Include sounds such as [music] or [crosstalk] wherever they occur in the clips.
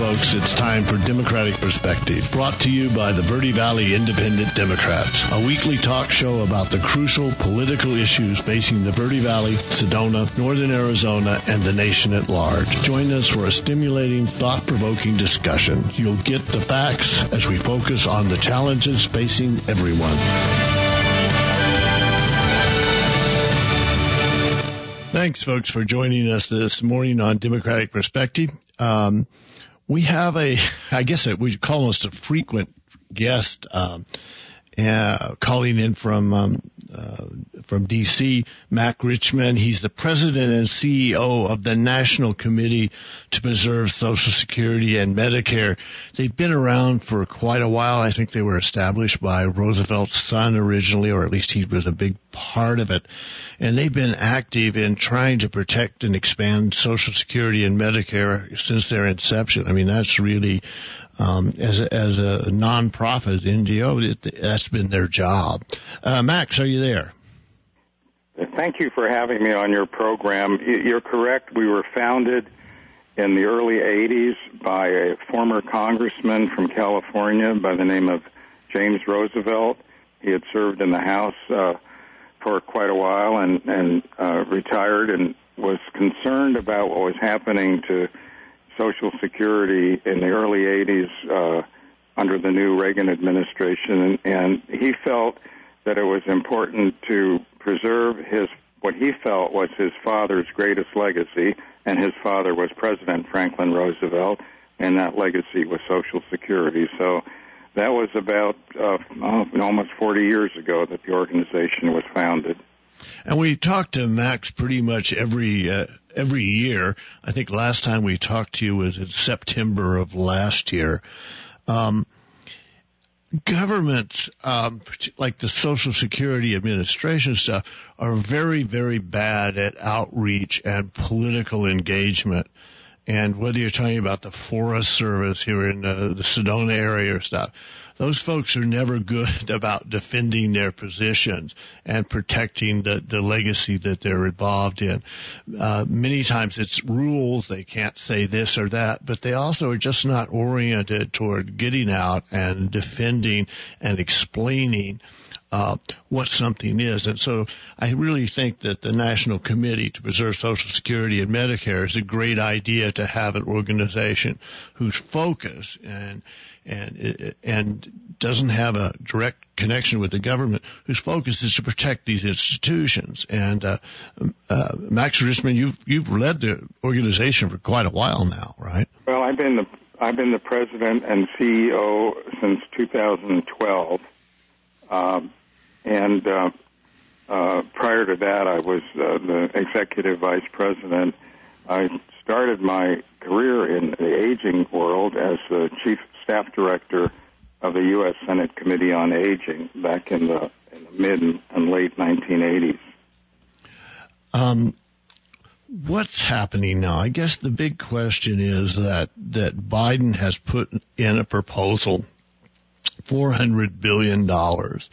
folks. It's time for Democratic Perspective, brought to you by the Verde Valley Independent Democrats, a weekly talk show about the crucial political issues facing the Verde Valley, Sedona, Northern Arizona, and the nation at large. Join us for a stimulating, thought provoking discussion. You'll get the facts as we focus on the challenges facing everyone. Thanks, folks, for joining us this morning on Democratic Perspective. Um, we have a, I guess we call almost a frequent guest um, uh, calling in from um, uh, from DC, Mac Richtman. He's the president and CEO of the National Committee to Preserve Social Security and Medicare. They've been around for quite a while. I think they were established by Roosevelt's son originally, or at least he was a big part of it. And they've been active in trying to protect and expand Social Security and Medicare since their inception. I mean, that's really um, as a, as a nonprofit NGO, it, that's been their job. Uh, Max, are you there? Thank you for having me on your program. You're correct. We were founded in the early 80s by a former congressman from California by the name of James Roosevelt. He had served in the House uh, for quite a while and, and uh, retired and was concerned about what was happening to Social Security in the early 80s uh, under the new Reagan administration, and, he felt that it was important to preserve his what he felt was his father's greatest legacy, and his father was President Franklin Roosevelt, and that legacy was Social Security. So that was about uh, almost 40 years ago that the organization was founded. And we talk to Max pretty much every uh, every year. I think last time we talked to you was in September of last year. Um, governments, um, like the Social Security Administration stuff, are very, very bad at outreach and political engagement. And whether you're talking about the Forest Service here in uh, the Sedona area or stuff, those folks are never good [laughs] about defending their positions and protecting the, the legacy that they're involved in. Uh, many times it's rules, they can't say this or that, but they also are just not oriented toward getting out and defending and explaining uh, what something is. And so I really think that the National Committee to Preserve Social Security and Medicare is a great idea to have an organization whose focus and and and doesn't have a direct connection with the government, whose focus is to protect these institutions. And uh, uh, Max Richtman, you've you've led the organization for quite a while now, right? Well, I've been the I've been the president and CEO since 2012. Um, and uh, uh, prior to that, I was uh, the executive vice president. I started my career in the aging world as the chief staff director of the U.S. Senate Committee on Aging back in the, in the mid and late 1980s. Um, what's happening now? I guess the big question is that that Biden has put in a proposal, four hundred billion dollars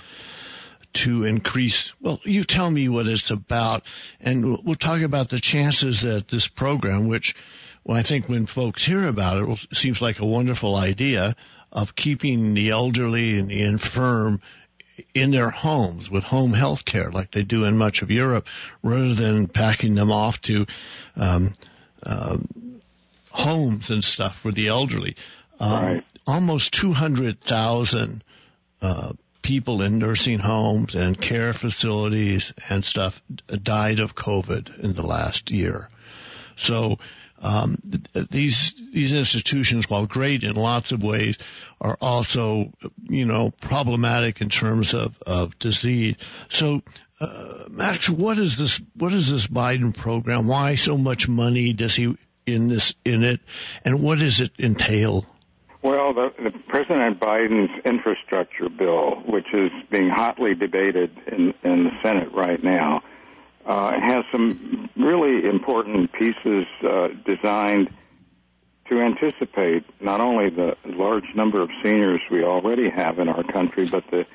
to increase. Well, you tell me what it's about, and we'll talk about the chances that this program, which well, I think when folks hear about it, it seems like a wonderful idea of keeping the elderly and the infirm in their homes with home health care like they do in much of Europe rather than packing them off to um, uh, homes and stuff for the elderly. Um, right. Almost 200,000 uh, people in nursing homes and care facilities and stuff died of COVID in the last year. So um, these these institutions, while great in lots of ways, are also you know problematic in terms of, of disease. So, uh, Max, what is this? What is this Biden program? Why so much money does he in this in it, and what does it entail? Well, the, the President Biden's infrastructure bill, which is being hotly debated in, in the Senate right now, uh, has some really important pieces uh, designed to anticipate not only the large number of seniors we already have in our country, but the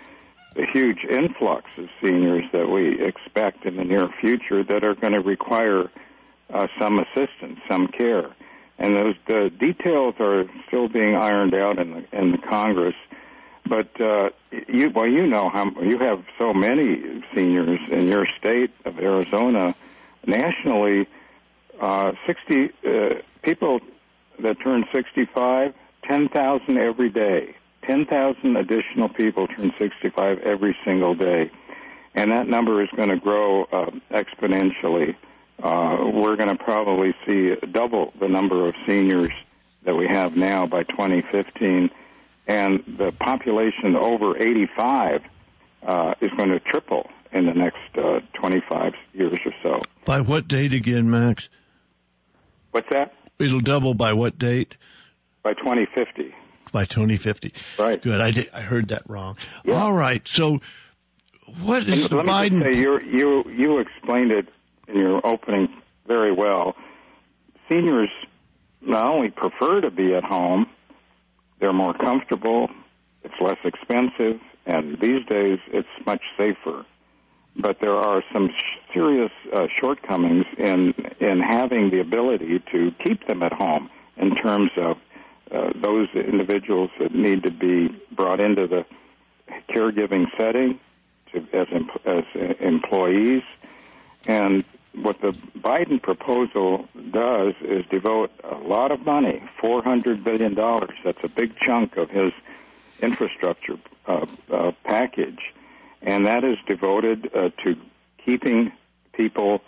the huge influx of seniors that we expect in the near future that are going to require uh, some assistance, some care. And those the details are still being ironed out in the in the Congress. But uh, you, well, you know how you have so many seniors in your state of Arizona. Nationally, uh, 60 uh, people that turn 65, 10,000 every day. 10,000 additional people turn 65 every single day. And that number is going to grow uh, exponentially. Uh, we're going to probably see double the number of seniors that we have now by 2015. And the population over 85 uh, is going to triple in the next uh, 25 years or so. By what date again, Max? What's that? It'll double by what date? By 2050. By 2050. Right. Good. I did, I heard that wrong. Yeah. All right. So, what is the Let me Biden? just say, you you you explained it in your opening very well. Seniors not only prefer to be at home, they're more comfortable, it's less expensive, and these days it's much safer. But there are some serious uh, shortcomings in in having the ability to keep them at home in terms of uh, those individuals that need to be brought into the caregiving setting to, as as uh, employees, and what the Biden proposal does is devote a lot of money, four hundred billion dollars. That's a big chunk of his infrastructure uh, uh, package, and that is devoted uh, to keeping people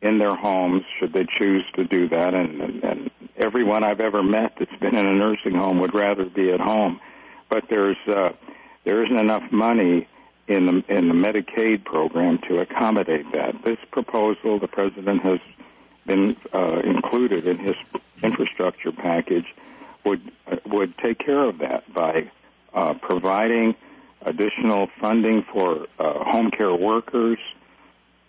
in their homes should they choose to do that. And, and, and everyone I've ever met that's been in a nursing home would rather be at home, but there's uh, there isn't enough money in the in the Medicaid program to accommodate that. This proposal, the president has been uh, included in his infrastructure package, would uh, would take care of that by uh, providing additional funding for uh, home care workers.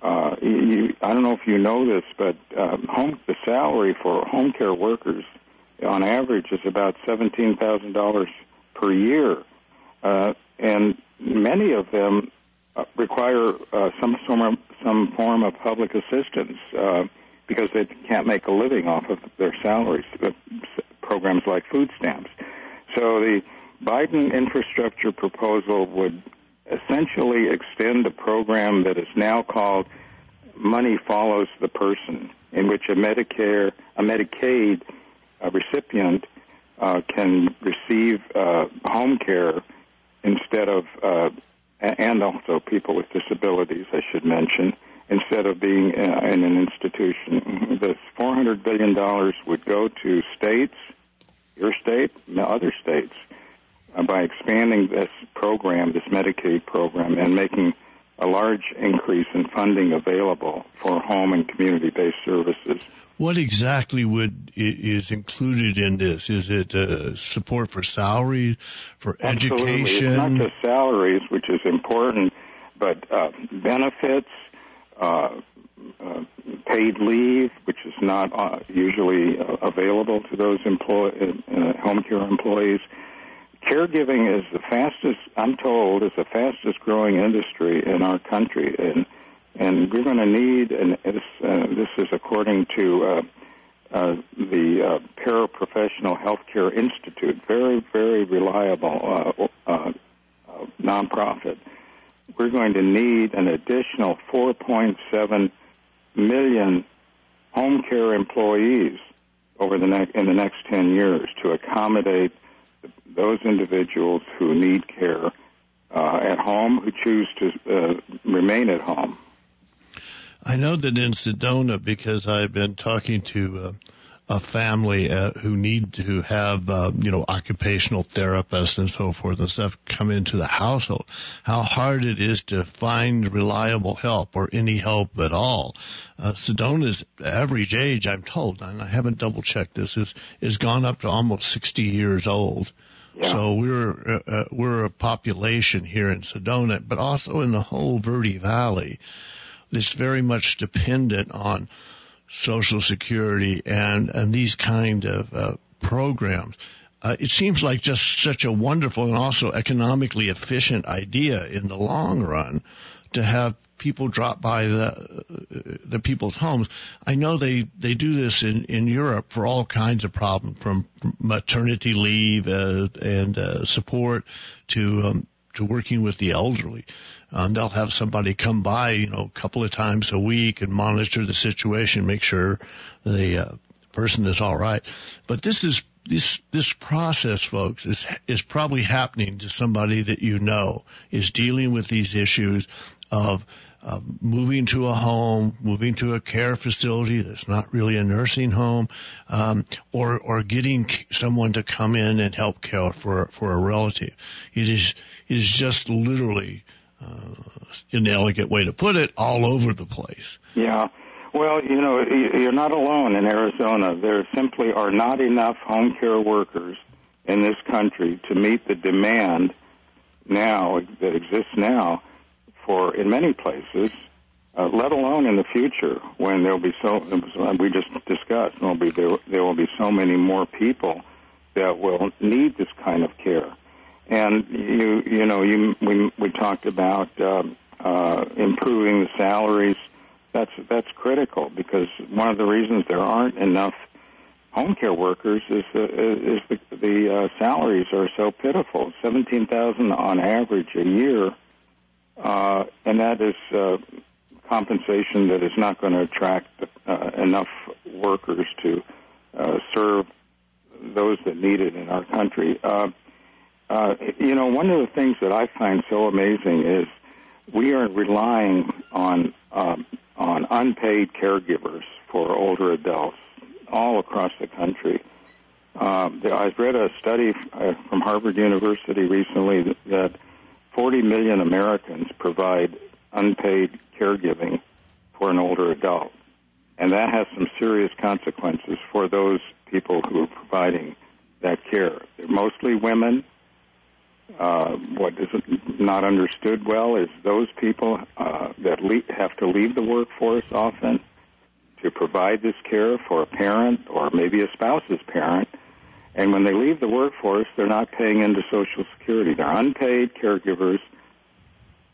Uh, you, I don't know if you know this, but um, home the salary for home care workers on average is about seventeen thousand dollars per year, uh, and many of them uh, require uh, some form of, some form of public assistance uh, because they can't make a living off of their salaries. Programs like food stamps. So the Biden infrastructure proposal would essentially extend a program that is now called Money Follows the Person, in which a Medicare, a Medicaid uh, recipient uh, can receive uh, home care instead of, uh, and also people with disabilities, I should mention, instead of being uh, in an institution. This $400 billion would go to states, your state, and other states, uh, by expanding this program, this Medicaid program, and making a large increase in funding available for home and community-based services. What exactly would is included in this? Is it uh, support for salaries, for Absolutely. education? It's not just salaries, which is important, but uh, benefits, uh, uh, paid leave, which is not uh, usually uh, available to those employ- uh, home care employees. Caregiving is the fastest, I'm told, is the fastest growing industry in our country, and and we're going to need, and this, uh, this is according to uh, uh, the Paraprofessional Healthcare Institute, very, very reliable nonprofit. We're going to need an additional 4.7 million home care employees over the next in the next 10 years to accommodate those individuals who need care uh, at home, who choose to uh, remain at home. I know that in Sedona, because I've been talking to uh, a family uh, who need to have, uh, you know, occupational therapists and so forth and stuff come into the household, how hard it is to find reliable help or any help at all. Uh, Sedona's average age, I'm told, and I haven't double checked this, is, is gone up to almost 60 years old. Yeah. So we're uh, uh, we're a population here in Sedona, but also in the whole Verde Valley that's very much dependent on Social Security and and these kind of uh, programs. Uh, it seems like just such a wonderful and also economically efficient idea in the long run to have people drop by the the people's homes. I know they they do this in in Europe for all kinds of problems, from maternity leave uh, and uh, support to um, to working with the elderly. Um, they'll have somebody come by, you know, a couple of times a week and monitor the situation, make sure the uh, person is all right. But this is this this process, folks, is is probably happening to somebody that you know is dealing with these issues of uh, moving to a home, moving to a care facility that's not really a nursing home, um, or or getting someone to come in and help care for for a relative. It is it is just literally, uh, an elegant way to put it, all over the place. Yeah. Well, you know, you're not alone in Arizona. There simply are not enough home care workers in this country to meet the demand now that exists now for in many places, uh, let alone in the future when there'll be so we just discussed there'll be there, there will be so many more people that will need this kind of care. And you you know you we we talked about um, uh, improving the salaries. That's that's critical because one of the reasons there aren't enough home care workers is the, is the the uh, salaries are so pitiful. Seventeen thousand on average a year uh, and that is uh, compensation that is not going to attract uh, enough workers to uh, serve those that need it in our country. Uh, uh, you know, one of the things that I find so amazing is we are relying on um, on unpaid caregivers for older adults all across the country. Um, I've read a study uh, from Harvard University recently that, that 40 million Americans provide unpaid caregiving for an older adult. And that has some serious consequences for those people who are providing that care. They're mostly women. Uh, what is not understood well is those people uh, that le- have to leave the workforce often to provide this care for a parent or maybe a spouse's parent and when they leave the workforce, they're not paying into Social Security. They're unpaid caregivers.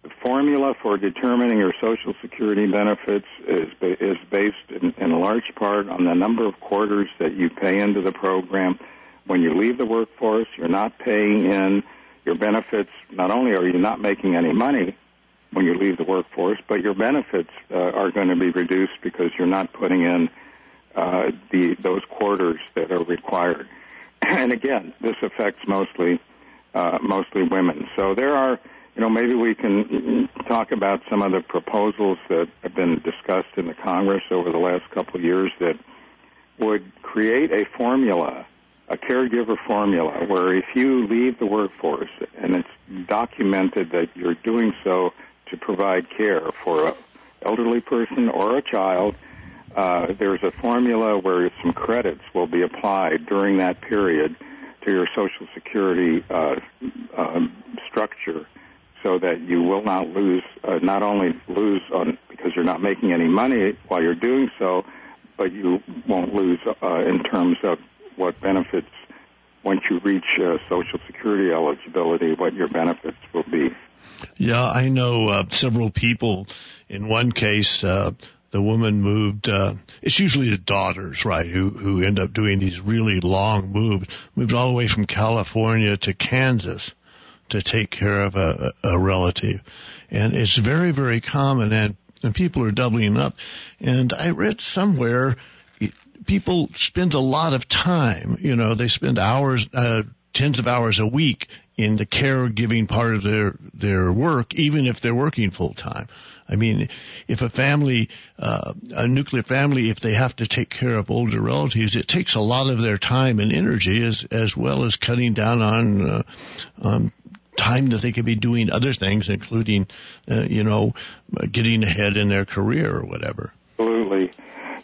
The formula for determining your Social Security benefits is is based in, in large part on the number of quarters that you pay into the program. When you leave the workforce, you're not paying in your benefits. Not only are you not making any money when you leave the workforce, but your benefits uh, are going to be reduced because you're not putting in uh, the those quarters that are required. [clears throat] and again, this affects mostly uh, mostly women. So there are, you know, maybe we can talk about some of the proposals that have been discussed in the Congress over the last couple of years that would create a formula, a caregiver formula, where if you leave the workforce and it's documented that you're doing so to provide care for an elderly person or a child uh, there's a formula where some credits will be applied during that period to your Social Security uh, um, structure so that you will not lose, uh, not only lose on because you're not making any money while you're doing so, but you won't lose uh, in terms of what benefits once you reach uh, Social Security eligibility, what your benefits will be. Yeah, I know uh, several people. In one case, uh, the woman moved. Uh, it's usually the daughters, right, who who end up doing these really long moves. Moved all the way from California to Kansas to take care of a, a relative, and it's very very common, and and people are doubling up. And I read somewhere people spend a lot of time. You know, they spend hours, uh, tens of hours a week in the caregiving part of their their work, even if they're working full time. I mean, if a family, uh, a nuclear family, if they have to take care of older relatives, it takes a lot of their time and energy, as as well as cutting down on uh, on time that they could be doing other things, including, uh, you know, getting ahead in their career or whatever. Absolutely.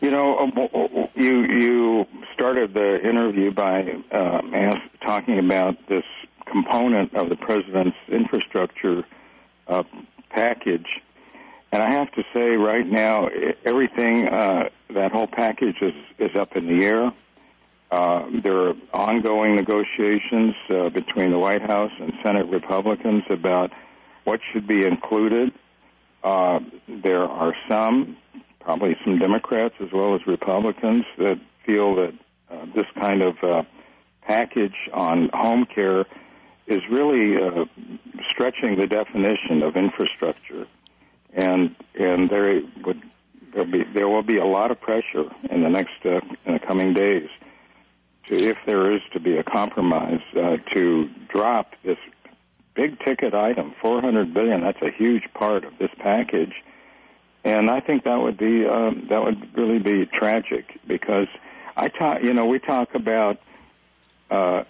You know, um, you you started the interview by um, ask, talking about this component of the president's infrastructure uh, package and I have to say, right now, everything uh, that whole package is is up in the air. Uh, there are ongoing negotiations uh, between the White House and Senate Republicans about what should be included. uh, there are some, probably some Democrats as well as Republicans, that feel that uh, this kind of uh, package on home care is really uh, stretching the definition of infrastructure, and and there would there be there will be a lot of pressure in the next uh, in the coming days to if there is to be a compromise uh, to drop this big ticket item, 400 billion. That's a huge part of this package, and I think that would be um, that would really be tragic because I talk. You know, we talk about uh,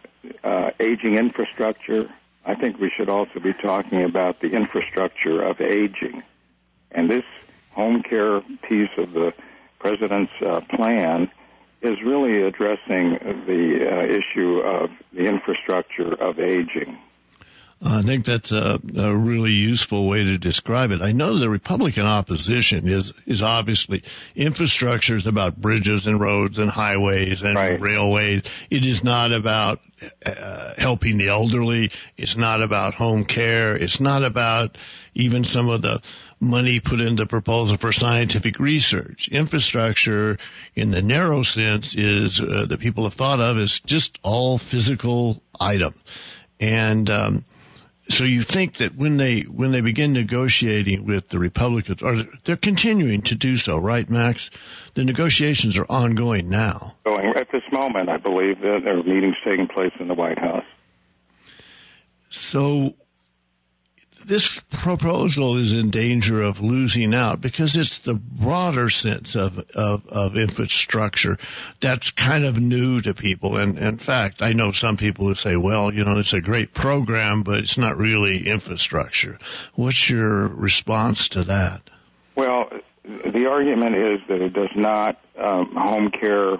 uh, aging infrastructure. I think we should also be talking about the infrastructure of aging, and this home care piece of the president's uh, plan is really addressing the uh, issue of the infrastructure of aging. I think that's a, a, really useful way to describe it. I know the Republican opposition is is obviously infrastructure is about bridges and roads and highways and right. railways. It is not about uh, helping the elderly. It's not about home care. It's not about even some of the money put into proposal for scientific research. Infrastructure, in the narrow sense, is uh, that people have thought of as just all physical items. And um, so you think that when they when they begin negotiating with the Republicans, or they're continuing to do so, right, Max? The negotiations are ongoing now. Going at this moment, I believe that there are meetings taking place in the White House. So this proposal is in danger of losing out because it's the broader sense of, of, of infrastructure that's kind of new to people. And in fact, I know some people who say, well, you know, it's a great program, but it's not really infrastructure. What's your response to that? Well, the argument is that it does not um, home care.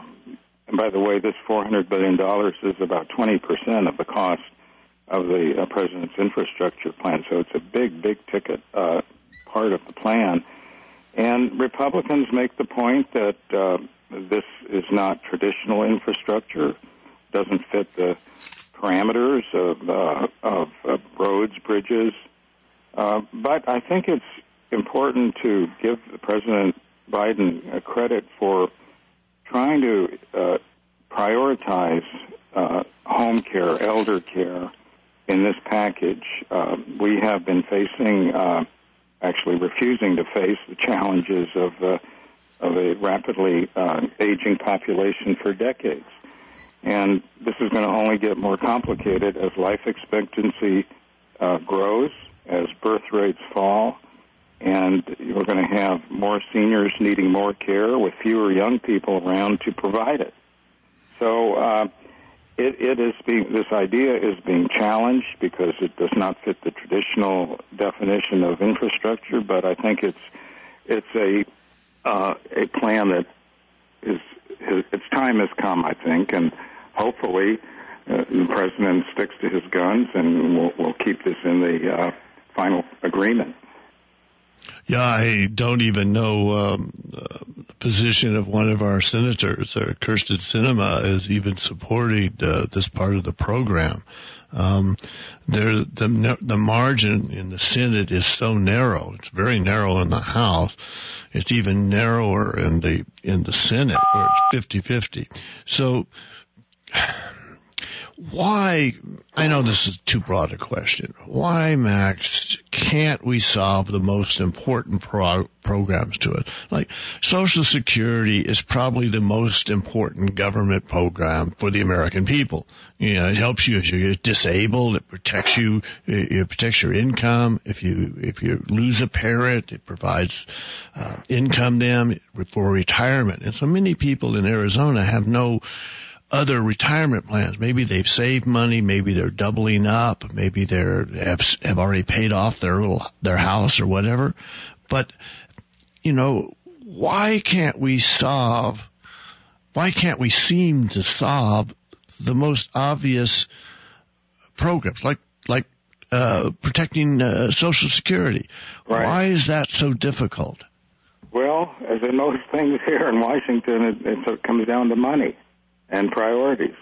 And by the way, this $400 billion is about 20% of the cost of the uh, president's infrastructure plan. So it's a big, big ticket uh, part of the plan. And Republicans make the point that uh, this is not traditional infrastructure, doesn't fit the parameters of, uh, of, roads, bridges. Uh, but I think it's important to give President Biden a credit for trying to uh, prioritize uh, home care, elder care, in this package. Uh, we have been facing, uh, actually refusing to face the challenges of, uh, of a rapidly uh, aging population for decades. And this is going to only get more complicated as life expectancy uh, grows, as birth rates fall, and we're going to have more seniors needing more care with fewer young people around to provide it. So uh, it, it is being this idea is being challenged because it does not fit the traditional definition of infrastructure. But I think it's it's a uh, a plan that is its time has come. I think, and hopefully uh, the president sticks to his guns, and we'll, we'll keep this in the uh, final agreement. Yeah, I don't even know um, the position of one of our senators, uh, Kyrsten Sinema, is even supporting uh, this part of the program. Um, there, the the margin in the Senate is so narrow. It's very narrow in the House. It's even narrower in the in the Senate, where it's 50-50. So why, I know this is too broad a question, why, Max, can't we solve the most important pro- programs to it? Like, Social Security is probably the most important government program for the American people. You know, it helps you if you get disabled, it protects you, it protects your income. If you, if you lose a parent, it provides uh, income them for retirement. And so many people in Arizona have no other retirement plans. Maybe they've saved money. Maybe they're doubling up. Maybe they're have, have already paid off their little their house or whatever. But you know, why can't we solve? Why can't we seem to solve the most obvious programs like like uh, protecting uh, Social Security? Right. Why is that so difficult? Well, as in most things here in Washington, it, it comes down to money and priorities.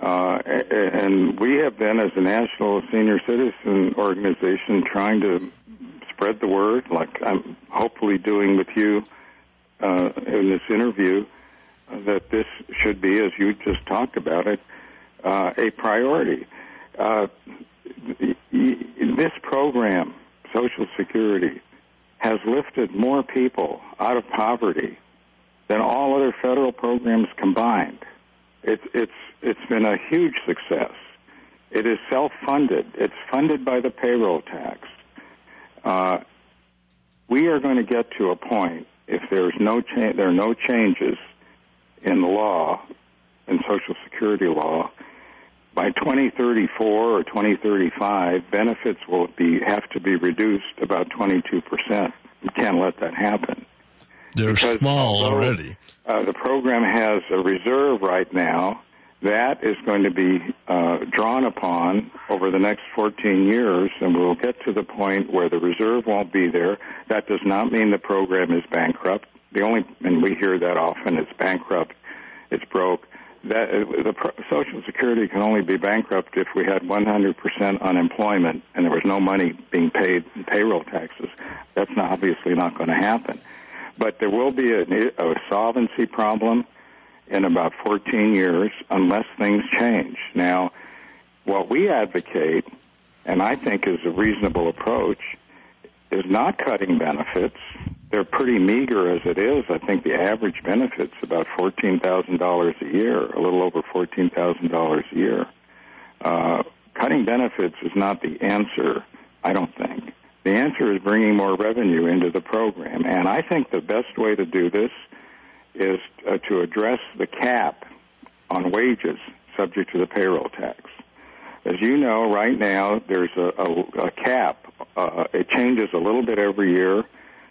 Uh, and we have been, as a national senior citizen organization, trying to spread the word, like I'm hopefully doing with you uh, in this interview, that this should be, as you just talked about it, uh, a priority. Uh, this program, Social Security, has lifted more people out of poverty than all other federal programs combined. It's it's it's been a huge success. It is self-funded. It's funded by the payroll tax. Uh, we are going to get to a point if there's no cha- there are no changes in the law, in Social Security law, by 2034 or 2035, benefits will be have to be reduced about 22 percent. We can't let that happen. They're because small although, already. Uh, the program has a reserve right now that is going to be uh, drawn upon over the next 14 years, and we'll get to the point where the reserve won't be there. That does not mean the program is bankrupt. The only, and we hear that often, it's bankrupt, it's broke. That uh, the Social Security can only be bankrupt if we had 100% unemployment and there was no money being paid in payroll taxes. That's not, obviously not going to happen. But there will be a, a solvency problem in about 14 years unless things change. Now, what we advocate, and I think is a reasonable approach, is not cutting benefits. They're pretty meager as it is. I think the average benefit's about $14,000 a year, a little over $14,000 a year. Uh, cutting benefits is not the answer, I don't think. The answer is bringing more revenue into the program. And I think the best way to do this is uh, to address the cap on wages subject to the payroll tax. As you know, right now there's a, a, a cap. Uh, it changes a little bit every year.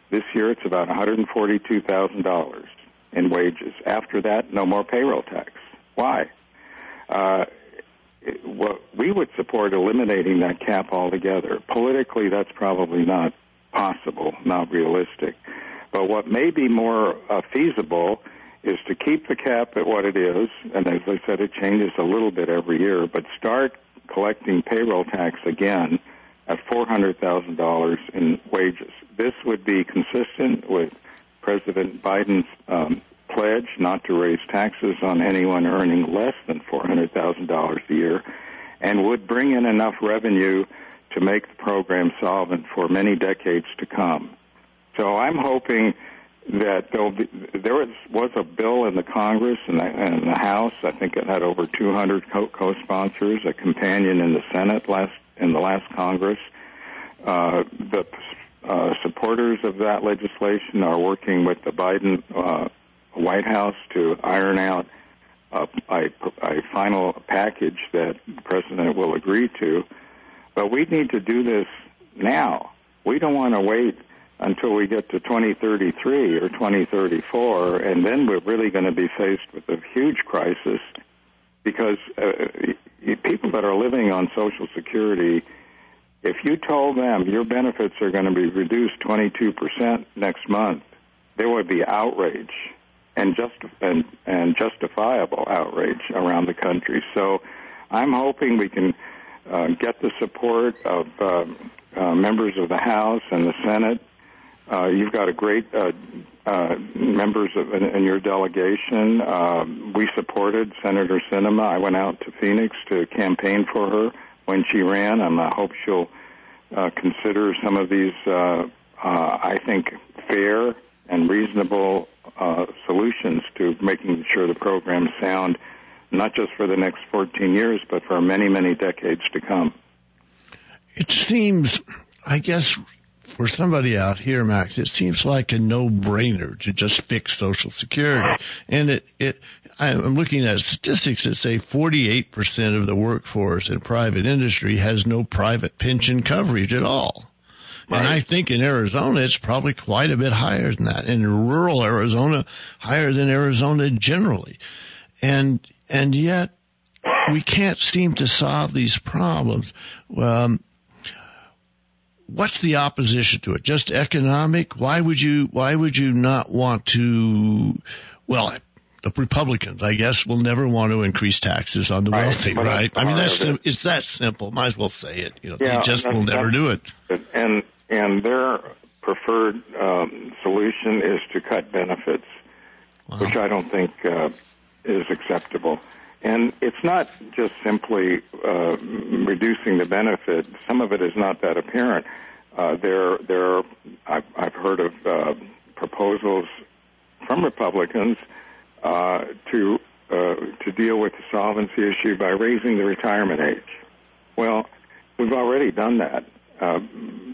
This year it's about $142,000 in wages. After that, no more payroll tax. Why? Uh, well, we would support eliminating that cap altogether. Politically, that's probably not possible, not realistic. But what may be more uh, feasible is to keep the cap at what it is, and as I said, it changes a little bit every year, but start collecting payroll tax again at $400,000 in wages. This would be consistent with President Biden's um, pledge not to raise taxes on anyone earning less than $400,000 a year and would bring in enough revenue to make the program solvent for many decades to come. So I'm hoping that be, there was, a bill in the Congress and the, the House. I think it had over 200 co- sponsors A companion in the Senate last in the last Congress. Uh, the uh, supporters of that legislation are working with the Biden uh, White House to iron out a, a, final package that the president will agree to. But we need to do this now. We don't want to wait until we get to 2033 or 2034, and then we're really going to be faced with a huge crisis because uh, people that are living on Social Security, if you told them your benefits are going to be reduced 22% next month, there would be outrage and just and, and justifiable outrage around the country. So I'm hoping we can uh, get the support of uh, uh, members of the House and the Senate uh, you've got a great uh, uh, members of, in, in your delegation. Uh, we supported Senator Sinema. I went out to Phoenix to campaign for her when she ran, and I hope she'll uh, consider some of these, uh, uh, I think, fair and reasonable uh, solutions to making sure the program sound, not just for the next 14 years, but for many, many decades to come. It seems, I guess, for somebody out here, Max, it seems like a no-brainer to just fix Social Security. And it, it, I'm looking at statistics that say 48% of the workforce in private industry has no private pension coverage at all. Right. And I think in Arizona, it's probably quite a bit higher than that. In rural Arizona, higher than Arizona generally. And, and yet, we can't seem to solve these problems. Um, what's the opposition to it? Just economic? Why would you why would you not want to well the Republicans, I guess, will never want to increase taxes on the right. wealthy, right? I mean, that's it's that simple. Might as well say it. You know, yeah, they just will never do it. And and their preferred um, solution is to cut benefits, wow. which I don't think uh, is acceptable. And it's not just simply uh, reducing the benefit. Some of it is not that apparent. Uh, there, there. Are, I've, I've heard of uh, proposals from Republicans uh, to uh, to deal with the solvency issue by raising the retirement age. Well, we've already done that. Uh,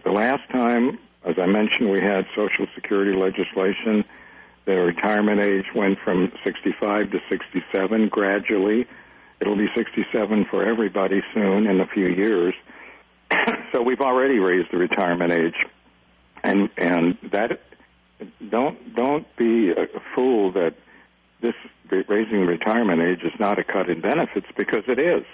the last time, as I mentioned, we had Social Security legislation the retirement age went from 65 to 67 gradually. It'll be 67 for everybody soon in a few years. [coughs] so we've already raised the retirement age, and and that don't don't be a fool that this raising retirement age is not a cut in benefits because it is.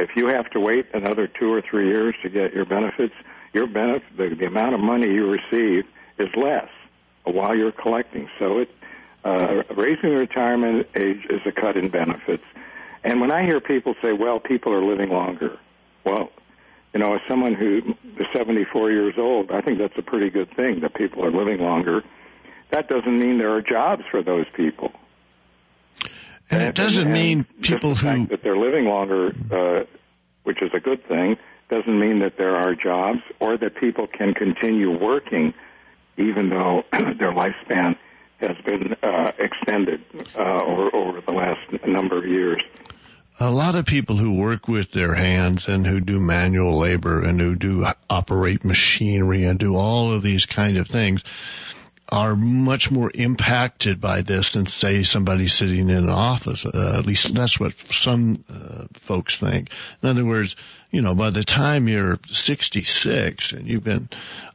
If you have to wait another two or three years to get your benefits, your benefit the, the amount of money you receive is less while you're collecting. So it uh, raising the retirement age is a cut in benefits. And when I hear people say, "Well, people are living longer," well, you know, as someone who is 74 years old, I think that's a pretty good thing that people are living longer. That doesn't mean there are jobs for those people. And, and it doesn't and mean people the who that they're living longer, uh, which is a good thing, doesn't mean that there are jobs or that people can continue working even though [clears throat] their lifespan has been uh, extended uh, over, over the last number of years. A lot of people who work with their hands and who do manual labor and who do operate machinery and do all of these kind of things are much more impacted by this than say somebody sitting in an office. Uh, at least that's what some uh, folks think. In other words, you know, by the time you're 66 and you've been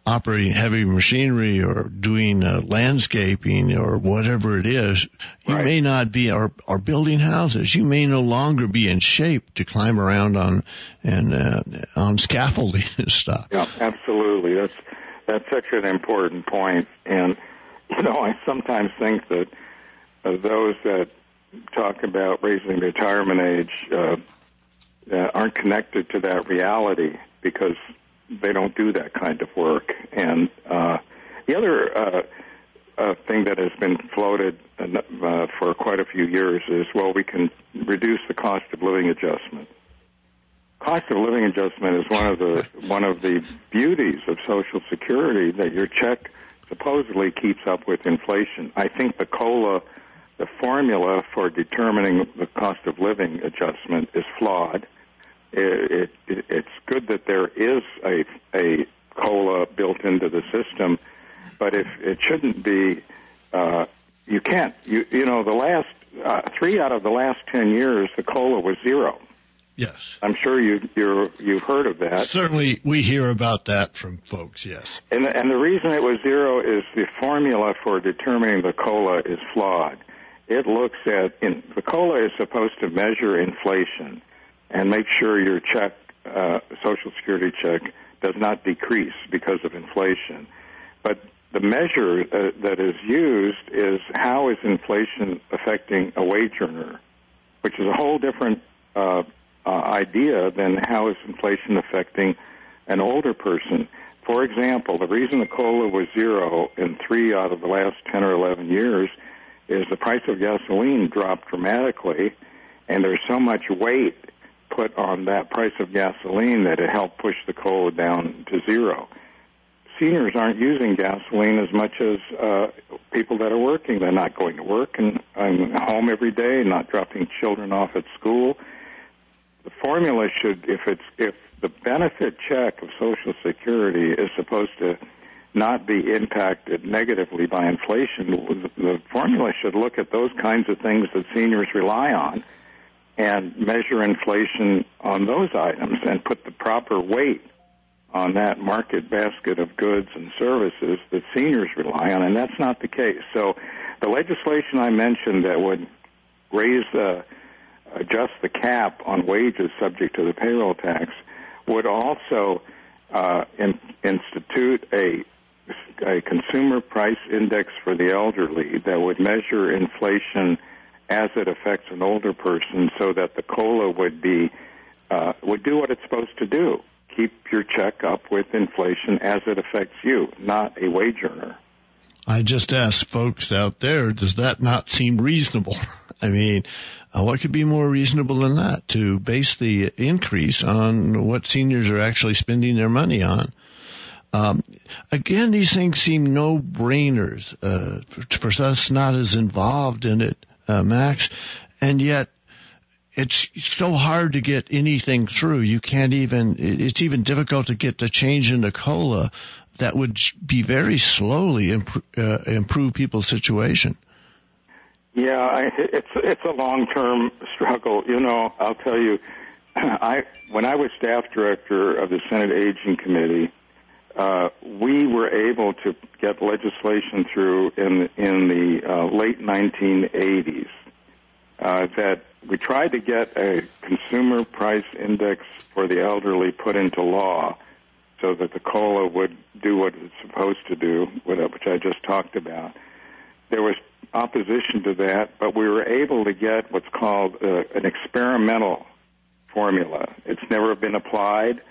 operating heavy machinery or doing uh, landscaping or whatever it is, you right. may not be or, or building houses. You may no longer be in shape to climb around on and uh, on scaffolding [laughs] and stuff. Yeah, absolutely. That's that's such an important point. And, you know, I sometimes think that uh, those that talk about raising the retirement age uh, uh, aren't connected to that reality because they don't do that kind of work. And uh, the other uh, uh, thing that has been floated uh, for quite a few years is, well, we can reduce the cost of living adjustment cost of living adjustment is one of the [laughs] one of the beauties of Social Security that your check supposedly keeps up with inflation. I think the COLA, the formula for determining the cost of living adjustment, is flawed. It, it, it's good that there is a a COLA built into the system, but if it shouldn't be, uh, you can't. You you know the last uh, three out of the last ten years, the COLA was zero. Yes. I'm sure you you you've heard of that. Certainly, we hear about that from folks. Yes. And and the reason it was zero is the formula for determining the cola is flawed. It looks at in, the cola is supposed to measure inflation and make sure your check, uh, Social Security check, does not decrease because of inflation. But the measure uh, that is used is how is inflation affecting a wage earner, which is a whole different uh, uh, idea than how is inflation affecting an older person. For example, the reason the cola was zero in three out of the last 10 or 11 years is the price of gasoline dropped dramatically, and there's so much weight put on that price of gasoline that it helped push the cola down to zero. Seniors aren't using gasoline as much as uh, people that are working. They're not going to work and, and home every day, not dropping children off at school the formula should, if it's if the benefit check of Social Security is supposed to not be impacted negatively by inflation, the formula should look at those kinds of things that seniors rely on and measure inflation on those items and put the proper weight on that market basket of goods and services that seniors rely on, and that's not the case. So the legislation I mentioned that would raise the adjust the cap on wages subject to the payroll tax would also uh, in, institute a, a consumer price index for the elderly that would measure inflation as it affects an older person so that the COLA would be uh, would do what it's supposed to do keep your check up with inflation as it affects you, not a wage earner. I just ask folks out there, does that not seem reasonable? [laughs] I mean, uh, what could be more reasonable than that to base the increase on what seniors are actually spending their money on? Um, again, these things seem no brainers uh, for, for, us not as involved in it, uh, Max, and yet it's so hard to get anything through. You can't even. It's even difficult to get the change in the COLA that would be very slowly uh, improve people's situation. Yeah, I, it's it's a long term struggle. You know, I'll tell you, [clears throat] I when I was staff director of the Senate Aging Committee, uh, we were able to get legislation through in in the uh, late 1980s uh, that we tried to get a consumer price index for the elderly put into law so that the COLA would do what it's supposed to do, which I just talked about. There was opposition to that, but we were able to get what's called uh, an experimental formula. It's never been applied.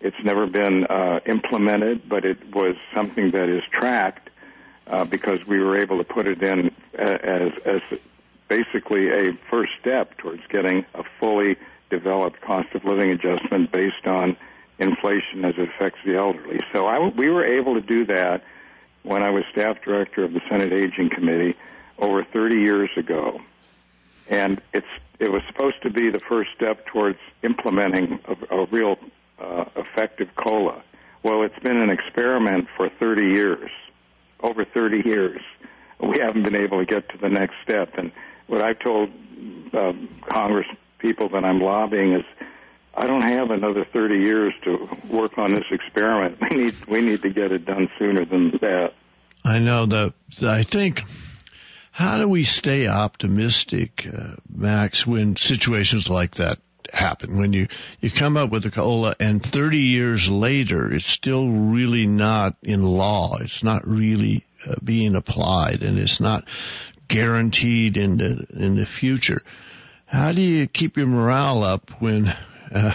It's never been uh, implemented, but it was something that is tracked uh, because we were able to put it in uh, as, as basically a first step towards getting a fully developed cost of living adjustment based on inflation as it affects the elderly. So I, we were able to do that when I was staff director of the Senate Aging Committee over 30 years ago. And it's, it was supposed to be the first step towards implementing a, a real uh, effective COLA. Well, it's been an experiment for 30 years, over 30 years. We haven't been able to get to the next step. And what I've told uh, Congress people that I'm lobbying is I don't have another 30 years to work on this experiment. [laughs] We need we need to get it done sooner than that. I know that. I think. How do we stay optimistic, uh, Max, when situations like that happen? When you you come up with a COLA, and 30 years later, it's still really not in law. It's not really uh, being applied, and it's not guaranteed in the in the future. How do you keep your morale up when uh,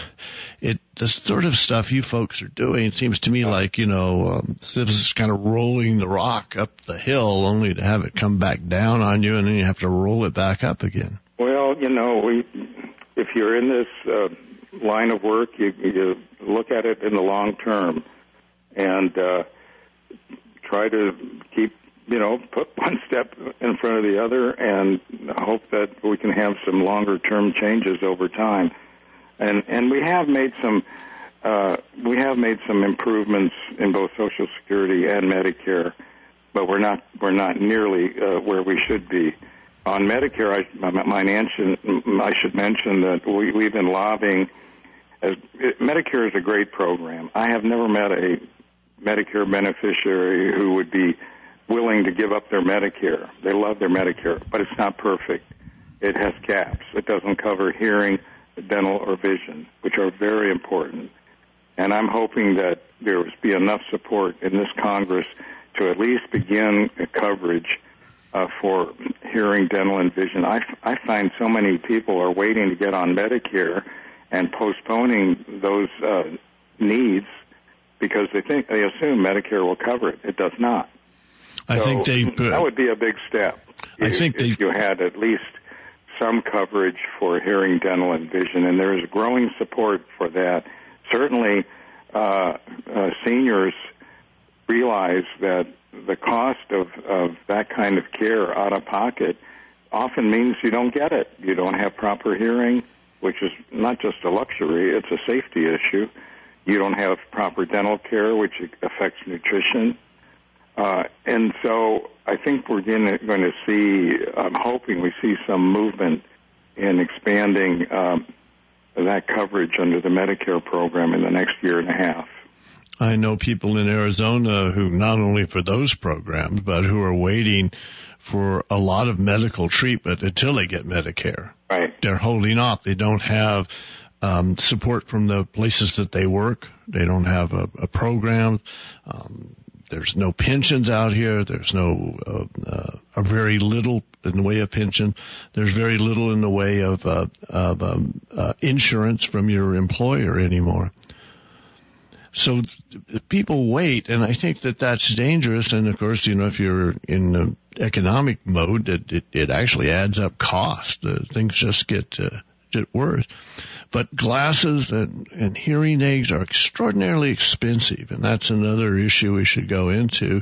it the sort of stuff you folks are doing it seems to me like you know um, this is kind of rolling the rock up the hill only to have it come back down on you and then you have to roll it back up again. Well, you know, we if you're in this uh, line of work, you, you look at it in the long term and uh, try to keep you know, put [laughs] one step in front of the other and hope that we can have some longer term changes over time and and we have made some uh, we have made some improvements in both Social Security and Medicare, but we're not we're not nearly uh, where we should be. On Medicare, I, my, my mention, I should mention that we, we've been lobbying. As Medicare is a great program. I have never met a Medicare beneficiary who would be willing to give up their Medicare. They love their Medicare, but it's not perfect. It has gaps. It doesn't cover hearing dental, or vision, which are very important. And I'm hoping that there will be enough support in this Congress to at least begin coverage uh, for hearing, dental, and vision. I, I find so many people are waiting to get on Medicare and postponing those uh, needs because they think they assume Medicare will cover it. It does not. I so think they. Uh, that would be a big step. I if, think they. If you had at least some coverage for hearing, dental, and vision, and there is growing support for that. Certainly, uh, uh, seniors realize that the cost of, of that kind of care out of pocket often means you don't get it. You don't have proper hearing, which is not just a luxury, it's a safety issue. You don't have proper dental care, which affects nutrition. Uh, and so I think we're going to see, I'm hoping we see some movement in expanding um, that coverage under the Medicare program in the next year and a half. I know people in Arizona who not only for those programs, but who are waiting for a lot of medical treatment until they get Medicare. Right. They're holding off. They don't have um, support from the places that they work. They don't have a, a program. Um, there's no pensions out here. There's no uh, uh, a very little in the way of pension. There's very little in the way of uh, of um, uh, insurance from your employer anymore. so people wait, and I think that that's dangerous. And of course, you know, if you're in the economic mode, it, it, it actually adds up cost. Uh, things just get uh, get worse. But glasses and, and hearing aids are extraordinarily expensive, and that's another issue we should go into.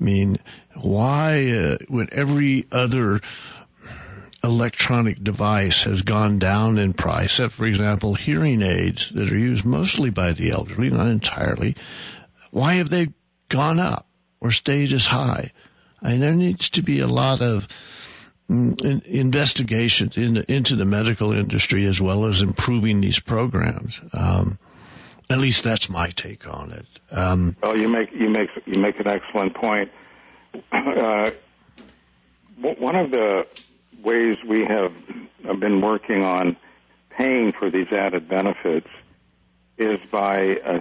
I mean, why, uh, when every other electronic device has gone down in price, except for example, hearing aids that are used mostly by the elderly, not entirely, why have they gone up or stayed as high? I mean, there needs to be a lot of investigations in, into the medical industry as well as improving these programs. Um, at least that's my take on it. Um, well, you make you make you make an excellent point. [clears throat] Uh, one of the ways we have been working on paying for these added benefits is by uh,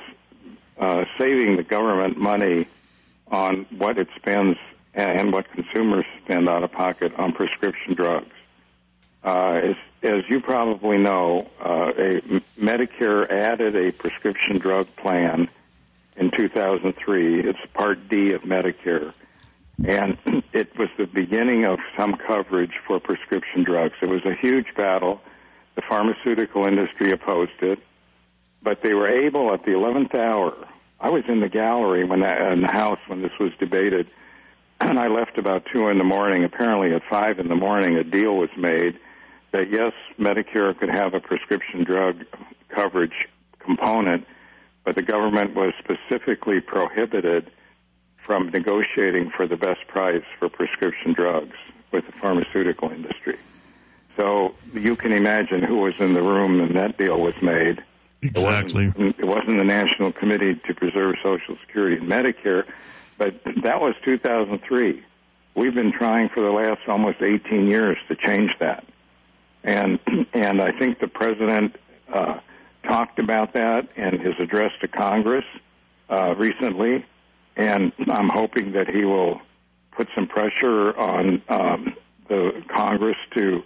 uh, saving the government money on what it spends and what consumers spend out of pocket on prescription drugs. Uh, as, as, you probably know, uh, Medicare added a prescription drug plan in 2003. It's Part D of Medicare. And [clears throat] it was the beginning of some coverage for prescription drugs. It was a huge battle. The pharmaceutical industry opposed it. But they were able at the 11th hour. I was in the gallery when that, in the House when this was debated and I left about two in the morning. Apparently, at five in the morning, a deal was made that yes, Medicare could have a prescription drug coverage component, but the government was specifically prohibited from negotiating for the best price for prescription drugs with the pharmaceutical industry. So you can imagine who was in the room when that deal was made. Exactly. It wasn't, it wasn't the National Committee to Preserve Social Security and Medicare. But that was 2003. We've been trying for the last almost 18 years to change that. And, and I think the president, uh, talked about that in his address to Congress, uh, recently. And I'm hoping that he will put some pressure on, um, the Congress to,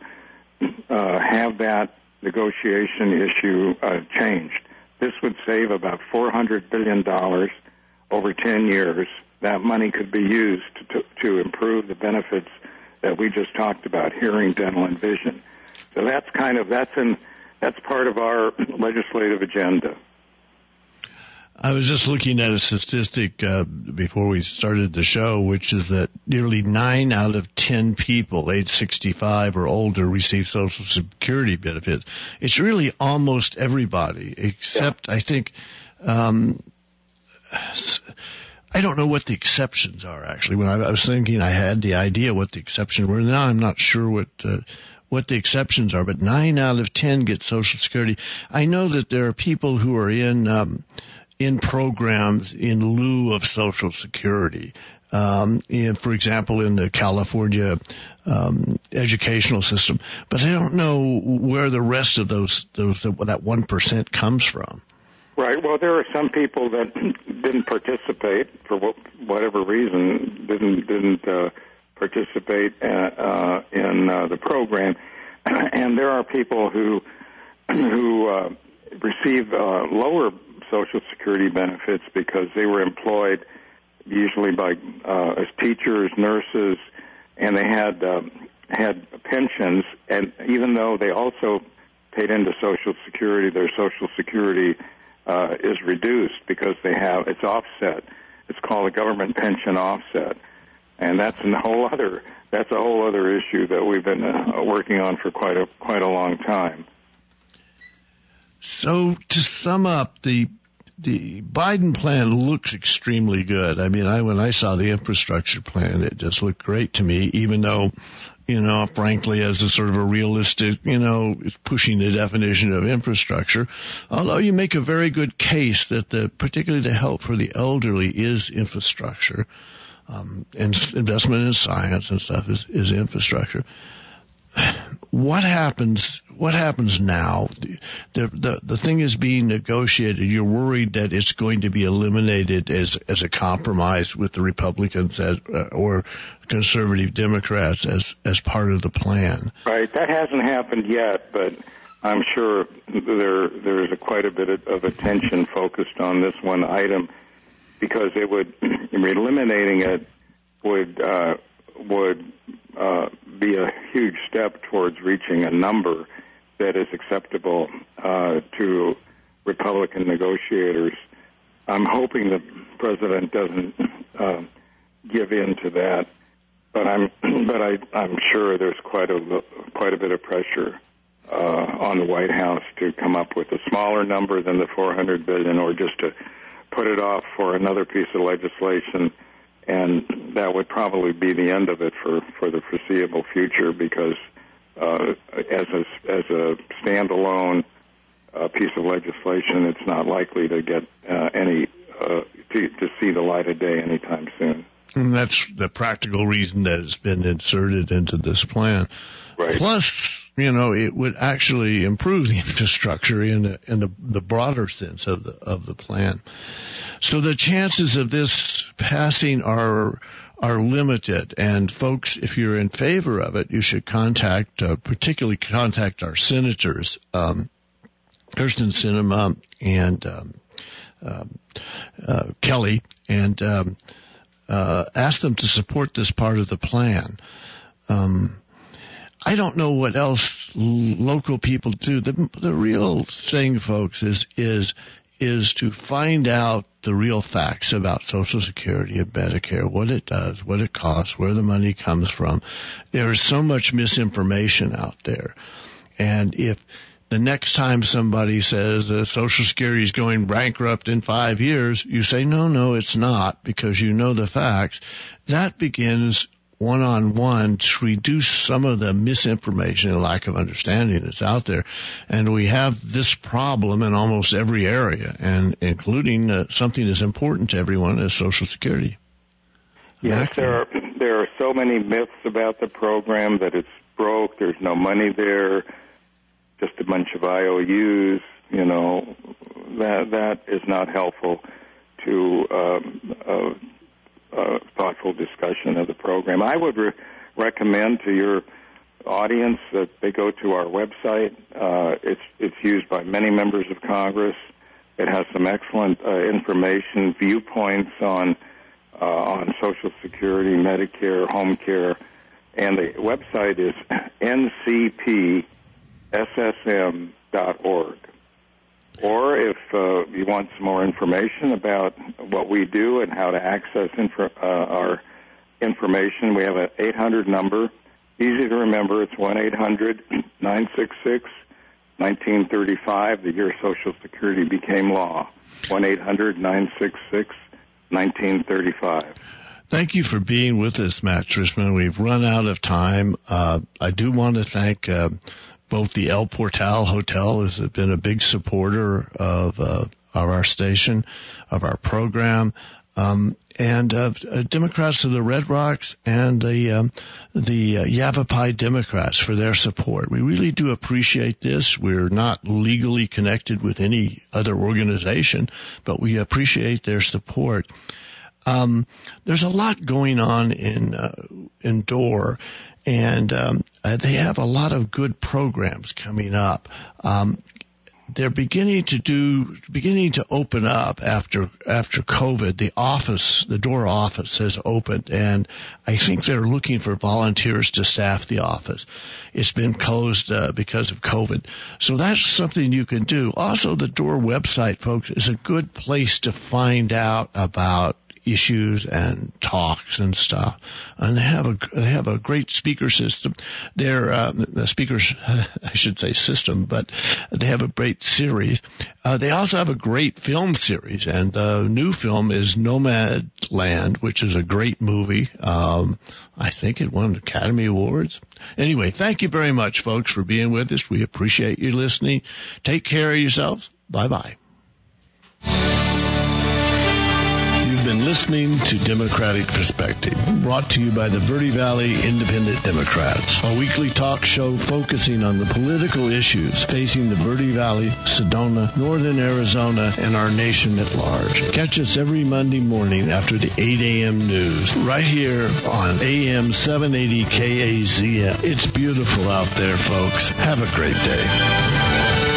uh, have that negotiation issue, uh, changed. This would save about $400 billion over 10 years that money could be used to, to improve the benefits that we just talked about, hearing, dental, and vision. So that's kind of that's in that's part of our [clears throat] legislative agenda. I was just looking at a statistic uh, before we started the show, which is that nearly nine out of ten people age 65 or older receive Social Security benefits. It's really almost everybody, except yeah. I think um, I don't know what the exceptions are actually. When I, I was thinking, I had the idea what the exceptions were. Now I'm not sure what uh, what the exceptions are. But nine out of ten get Social Security. I know that there are people who are in um, in programs in lieu of Social Security. Um, in, for example, in the California um, educational system, but I don't know where the rest of those those that one percent comes from. Right. Well, there are some people that [clears throat] didn't participate for whatever reason, didn't didn't uh, participate uh, uh, in uh, the program, [clears throat] and there are people who [clears throat] who uh, receive uh, lower Social Security benefits because they were employed usually by uh, as teachers, nurses, and they had um, had pensions, and even though they also paid into Social Security, their Social Security uh, is reduced because they have it's offset. It's called a government pension offset, and that's a whole other that's a whole other issue that we've been uh, working on for quite a quite a long time. So to sum up, the the Biden plan looks extremely good. I mean, I when I saw the infrastructure plan, it just looked great to me. Even though you know, frankly, as a sort of a realistic, you know, pushing the definition of infrastructure. Although you make a very good case that the, particularly the help for the elderly is infrastructure, um, and investment in science and stuff is, is infrastructure what happens what happens now? The, the the thing is being negotiated. You're worried that it's going to be eliminated as as a compromise with the republicans as uh, or conservative democrats as as part of the plan. Right. That hasn't happened yet but I'm sure there there's a quite a bit of attention focused on this one item because it would [clears throat] eliminating it would uh, would uh, be a huge step towards reaching a number that is acceptable uh, to Republican negotiators. I'm hoping the president doesn't uh, give in to that, but I'm [clears throat] but I, I'm sure there's quite a quite a bit of pressure uh, on the White House to come up with a smaller number than the 400 billion, or just to put it off for another piece of legislation, and that would probably be the end of it for for the foreseeable future because uh, as a as a standalone uh, piece of legislation, it's not likely to get uh, any uh, to, to see the light of day anytime soon. And that's the practical reason that it's been inserted into this plan. Right. Plus, you know, it would actually improve the [laughs] infrastructure in the, in the, the broader sense of the of the plan. So the chances of this passing are are limited. And folks, if you're in favor of it, you should contact, uh, particularly contact our senators, um, Kyrsten Sinema and um, um, uh, Kelly, and um, uh, ask them to support this part of the plan. Um, I don't know what else local people do. The, the real thing, folks, is is is to find out the real facts about Social Security and Medicare, what it does, what it costs, where the money comes from. There is so much misinformation out there. And if the next time somebody says uh, Social Security is going bankrupt in five years, you say, no, no, it's not, because you know the facts. That begins one on one to reduce some of the misinformation and lack of understanding that's out there. And we have this problem in almost every area, and including uh, something as important to everyone as Social Security. Yes, there are there are so many myths about the program that it's broke. There's no money there. Just a bunch of IOUs. You know that that is not helpful to um, uh, thoughtful discussion of the program. I would re- recommend to your audience that they go to our website. Uh, it's it's used by many members of Congress. It has some excellent uh, information, viewpoints on uh, on Social Security, Medicare, home care, and the website is [laughs] ncpssm.org. Or if uh, you want some more information about what we do and how to access uh, our information, we have an 800 number. Easy to remember. It's 1-800-966-1935, the year Social Security became law. 1-800-966-1935. Thank you for being with us, Max Richtman. We've run out of time. Uh, I do want to thank uh, both the El Portal Hotel has been a big supporter of, uh, of our station, of our program, um, and uh, Democrats of the Red Rocks and the um, the uh, Yavapai Democrats for their support. We really do appreciate this. We're not legally connected with any other organization, but we appreciate their support. Um, there's a lot going on in uh, in Dorr, and um, uh, they have a lot of good programs coming up. Um, they're beginning to do beginning to open up after after COVID. The office, the Dorr office, has opened, and I think they're looking for volunteers to staff the office. It's been closed uh, because of COVID, so that's something you can do. Also, the Dorr website, folks, is a good place to find out about issues and talks and stuff. And they have a they have a great speaker system. Their uh, speakers [laughs] I should say system, but they have a great series. Uh, they also have a great film series, and the new film is Nomad Land, which is a great movie. Um, I think it won Academy Awards. Anyway, thank you very much, folks, for being with us. We appreciate you listening. Take care of yourselves. Bye bye listening to Democratic Perspective, brought to you by the Verde Valley Independent Democrats, a weekly talk show focusing on the political issues facing the Verde Valley, Sedona, Northern Arizona, and our nation at large. Catch us every Monday morning after the 8 a.m. news, right here on AM 780 KAZM. It's beautiful out there, folks. Have a great day.